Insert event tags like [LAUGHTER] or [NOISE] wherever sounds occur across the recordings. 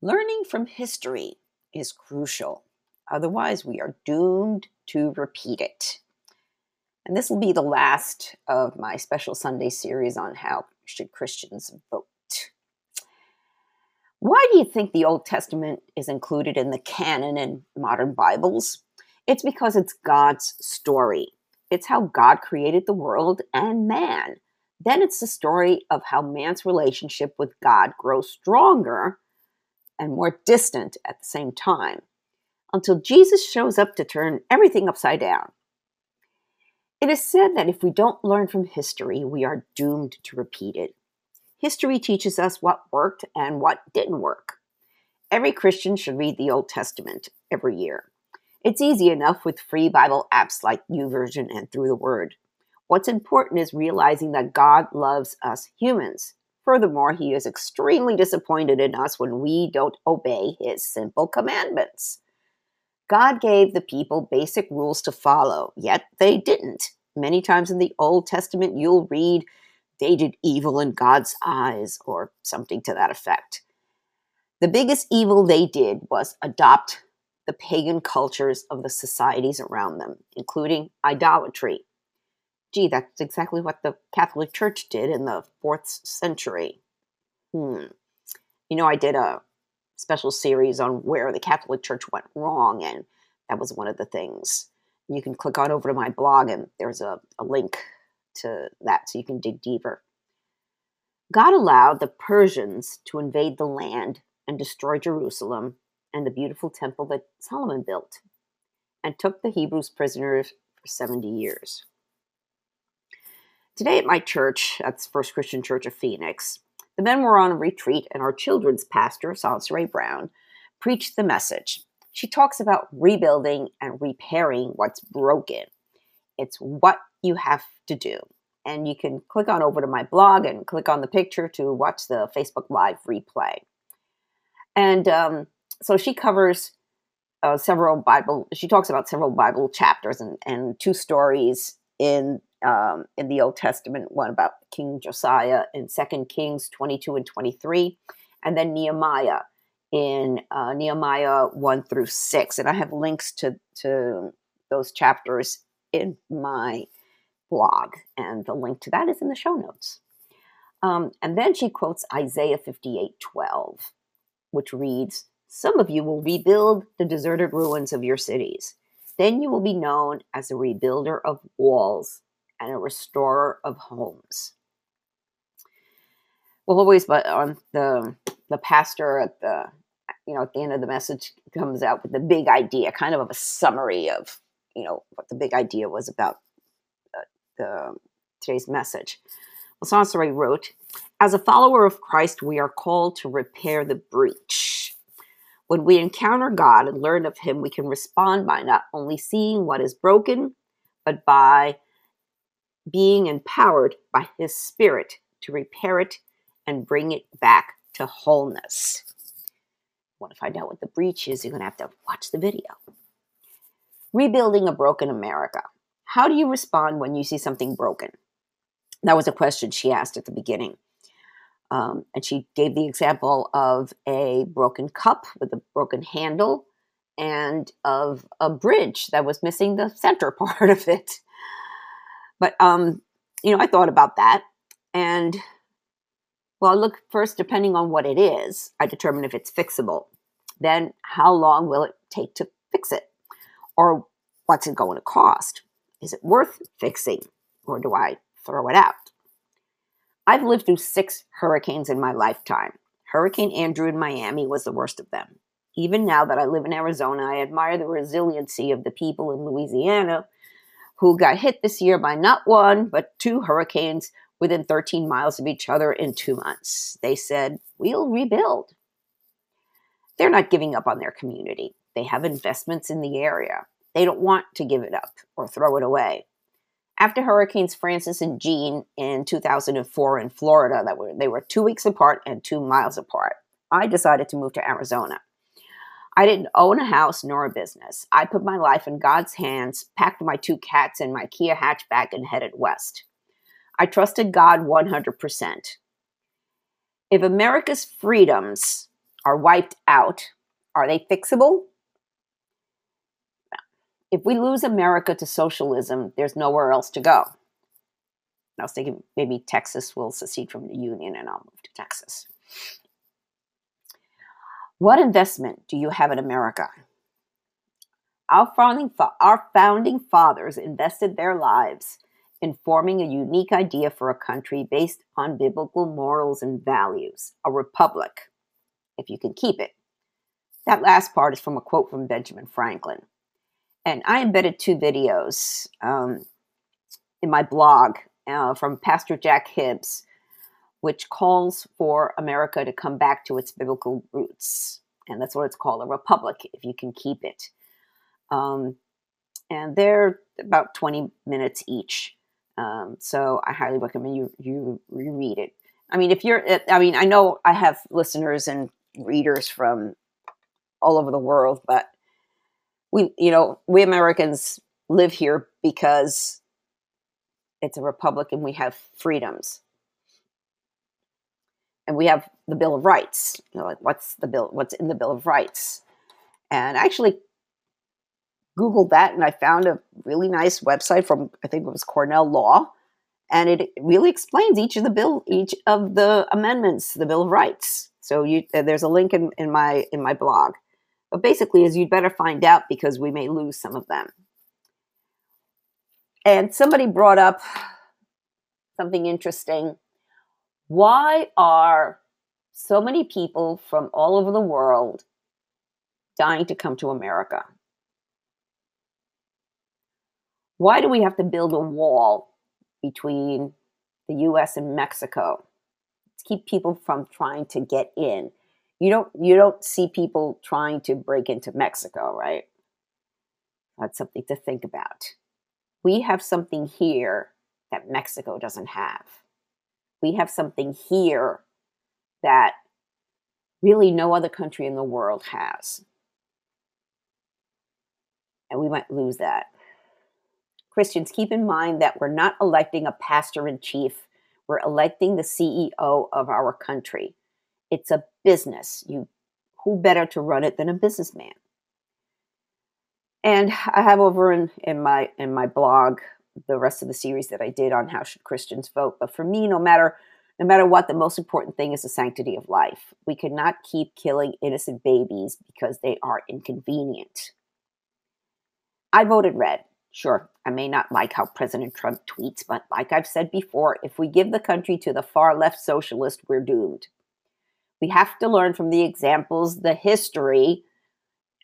Learning from history is crucial. Otherwise, we are doomed to repeat it. And this will be the last of my special Sunday series on how should Christians vote. Why do you think the Old Testament is included in the canon in modern Bibles? It's because it's God's story. It's how God created the world and man. Then it's the story of how man's relationship with God grows stronger and more distant at the same time until Jesus shows up to turn everything upside down. It is said that if we don't learn from history, we are doomed to repeat it. History teaches us what worked and what didn't work. Every Christian should read the Old Testament every year. It's easy enough with free Bible apps like YouVersion and Through the Word. What's important is realizing that God loves us humans. Furthermore, he is extremely disappointed in us when we don't obey his simple commandments. God gave the people basic rules to follow, yet they didn't. Many times in the Old Testament, you'll read, they did evil in God's eyes, or something to that effect. The biggest evil they did was adopt the pagan cultures of the societies around them, including idolatry. Gee, that's exactly what the Catholic Church did in the fourth century. Hmm. You know, I did a special series on where the Catholic Church went wrong, and that was one of the things. You can click on over to my blog, and there's a, a link to that so you can dig deeper. God allowed the Persians to invade the land and destroy Jerusalem and the beautiful temple that Solomon built, and took the Hebrews prisoners for 70 years. Today at my church, that's First Christian Church of Phoenix, the men were on a retreat, and our children's pastor, Ray Brown, preached the message. She talks about rebuilding and repairing what's broken. It's what you have to do. And you can click on over to my blog and click on the picture to watch the Facebook Live replay. And um, so she covers uh, several Bible, she talks about several Bible chapters and, and two stories in um, in the Old Testament, one about King Josiah in Second Kings 22 and 23, and then Nehemiah in uh, Nehemiah 1 through 6. And I have links to, to those chapters in my blog, and the link to that is in the show notes. Um, and then she quotes Isaiah 58 12, which reads, Some of you will rebuild the deserted ruins of your cities. Then you will be known as a rebuilder of walls and a restorer of homes. Well, always, but on the the pastor at the you know at the end of the message comes out with the big idea, kind of a summary of you know what the big idea was about uh, the today's message. Well, Sansari wrote, "As a follower of Christ, we are called to repair the breach." When we encounter God and learn of Him, we can respond by not only seeing what is broken, but by being empowered by His Spirit to repair it and bring it back to wholeness. Want to find out what the breach is? You're going to have to watch the video. Rebuilding a broken America. How do you respond when you see something broken? That was a question she asked at the beginning. Um, and she gave the example of a broken cup with a broken handle and of a bridge that was missing the center [LAUGHS] part of it. But um, you know, I thought about that, and well, I look first, depending on what it is, I determine if it's fixable. Then, how long will it take to fix it, or what's it going to cost? Is it worth fixing, or do I throw it out? I've lived through six hurricanes in my lifetime. Hurricane Andrew in Miami was the worst of them. Even now that I live in Arizona, I admire the resiliency of the people in Louisiana who got hit this year by not one, but two hurricanes within 13 miles of each other in two months. They said, We'll rebuild. They're not giving up on their community. They have investments in the area. They don't want to give it up or throw it away. After Hurricanes Frances and Jeanne in 2004 in Florida, that were they were two weeks apart and two miles apart, I decided to move to Arizona. I didn't own a house nor a business. I put my life in God's hands, packed my two cats in my Kia hatchback, and headed west. I trusted God 100%. If America's freedoms are wiped out, are they fixable? If we lose America to socialism, there's nowhere else to go. I was thinking maybe Texas will secede from the Union and I'll move to Texas. What investment do you have in America? Our founding, our founding fathers invested their lives in forming a unique idea for a country based on biblical morals and values, a republic, if you can keep it. That last part is from a quote from Benjamin Franklin. And I embedded two videos um, in my blog uh, from Pastor Jack Hibbs, which calls for America to come back to its biblical roots. And that's what it's called a republic, if you can keep it. Um, and they're about 20 minutes each. Um, so I highly recommend you, you reread it. I mean, if you're, I mean, I know I have listeners and readers from all over the world, but we, you know, we Americans live here because it's a republic and we have freedoms. And we have the Bill of Rights. You know, like what's the bill? What's in the Bill of Rights? And I actually Googled that and I found a really nice website from I think it was Cornell Law, and it really explains each of the bill, each of the amendments the Bill of Rights. So you, uh, there's a link in, in my in my blog. But basically, is you'd better find out because we may lose some of them. And somebody brought up something interesting. Why are so many people from all over the world dying to come to America? Why do we have to build a wall between the US and Mexico to keep people from trying to get in? You don't you don't see people trying to break into Mexico, right? That's something to think about. We have something here that Mexico doesn't have. We have something here that really no other country in the world has. And we might lose that. Christians, keep in mind that we're not electing a pastor in chief. We're electing the CEO of our country. It's a business. You who better to run it than a businessman? And I have over in, in my in my blog the rest of the series that I did on how should Christians vote. But for me, no matter no matter what, the most important thing is the sanctity of life. We cannot keep killing innocent babies because they are inconvenient. I voted red. Sure, I may not like how President Trump tweets, but like I've said before, if we give the country to the far left socialist, we're doomed. We have to learn from the examples, the history,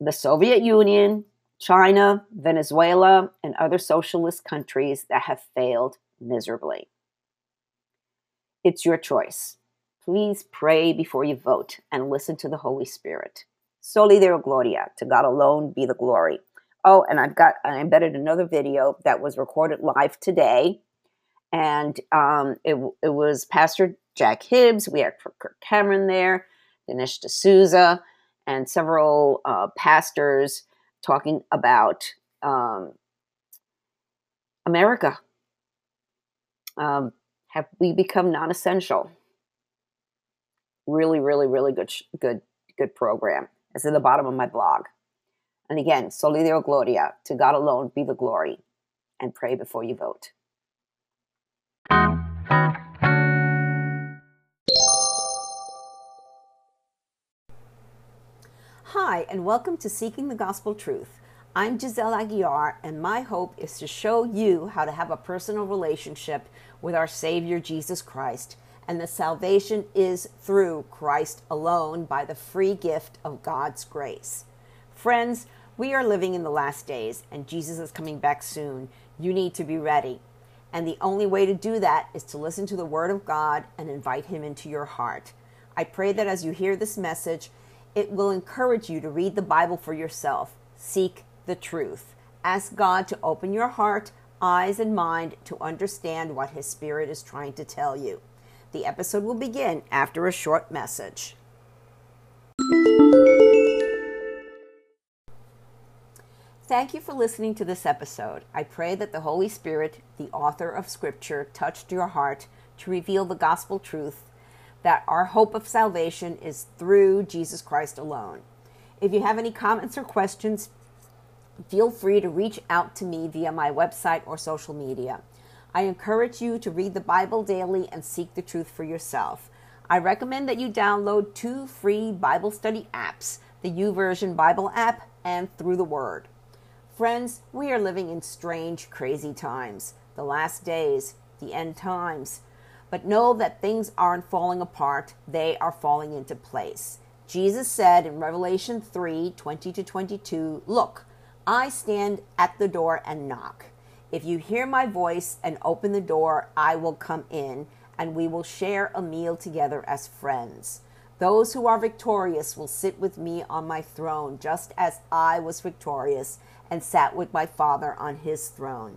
the Soviet Union, China, Venezuela, and other socialist countries that have failed miserably. It's your choice. Please pray before you vote and listen to the Holy Spirit. Soli Deo Gloria, to God alone be the glory. Oh, and I've got I embedded another video that was recorded live today, and um, it it was Pastor Jack Hibbs. We had Kirk Cameron there, Dinesh D'Souza, and several uh, pastors talking about um, America. Um, have we become non-essential? Really, really, really good, good, good program. It's at the bottom of my blog. And again, Soli Deo Gloria, to God alone be the glory, and pray before you vote. Hi, and welcome to Seeking the Gospel Truth. I'm Giselle Aguiar, and my hope is to show you how to have a personal relationship with our Savior Jesus Christ. And the salvation is through Christ alone by the free gift of God's grace. Friends, we are living in the last days, and Jesus is coming back soon. You need to be ready. And the only way to do that is to listen to the Word of God and invite Him into your heart. I pray that as you hear this message, it will encourage you to read the Bible for yourself. Seek the truth. Ask God to open your heart, eyes, and mind to understand what His Spirit is trying to tell you. The episode will begin after a short message. Thank you for listening to this episode. I pray that the Holy Spirit, the author of Scripture, touched your heart to reveal the gospel truth that our hope of salvation is through Jesus Christ alone. If you have any comments or questions, feel free to reach out to me via my website or social media. I encourage you to read the Bible daily and seek the truth for yourself. I recommend that you download two free Bible study apps the YouVersion Bible app and Through the Word. Friends, we are living in strange, crazy times, the last days, the end times. But know that things aren't falling apart, they are falling into place. Jesus said in Revelation 3 20 to 22, Look, I stand at the door and knock. If you hear my voice and open the door, I will come in and we will share a meal together as friends. Those who are victorious will sit with me on my throne, just as I was victorious and sat with my Father on his throne.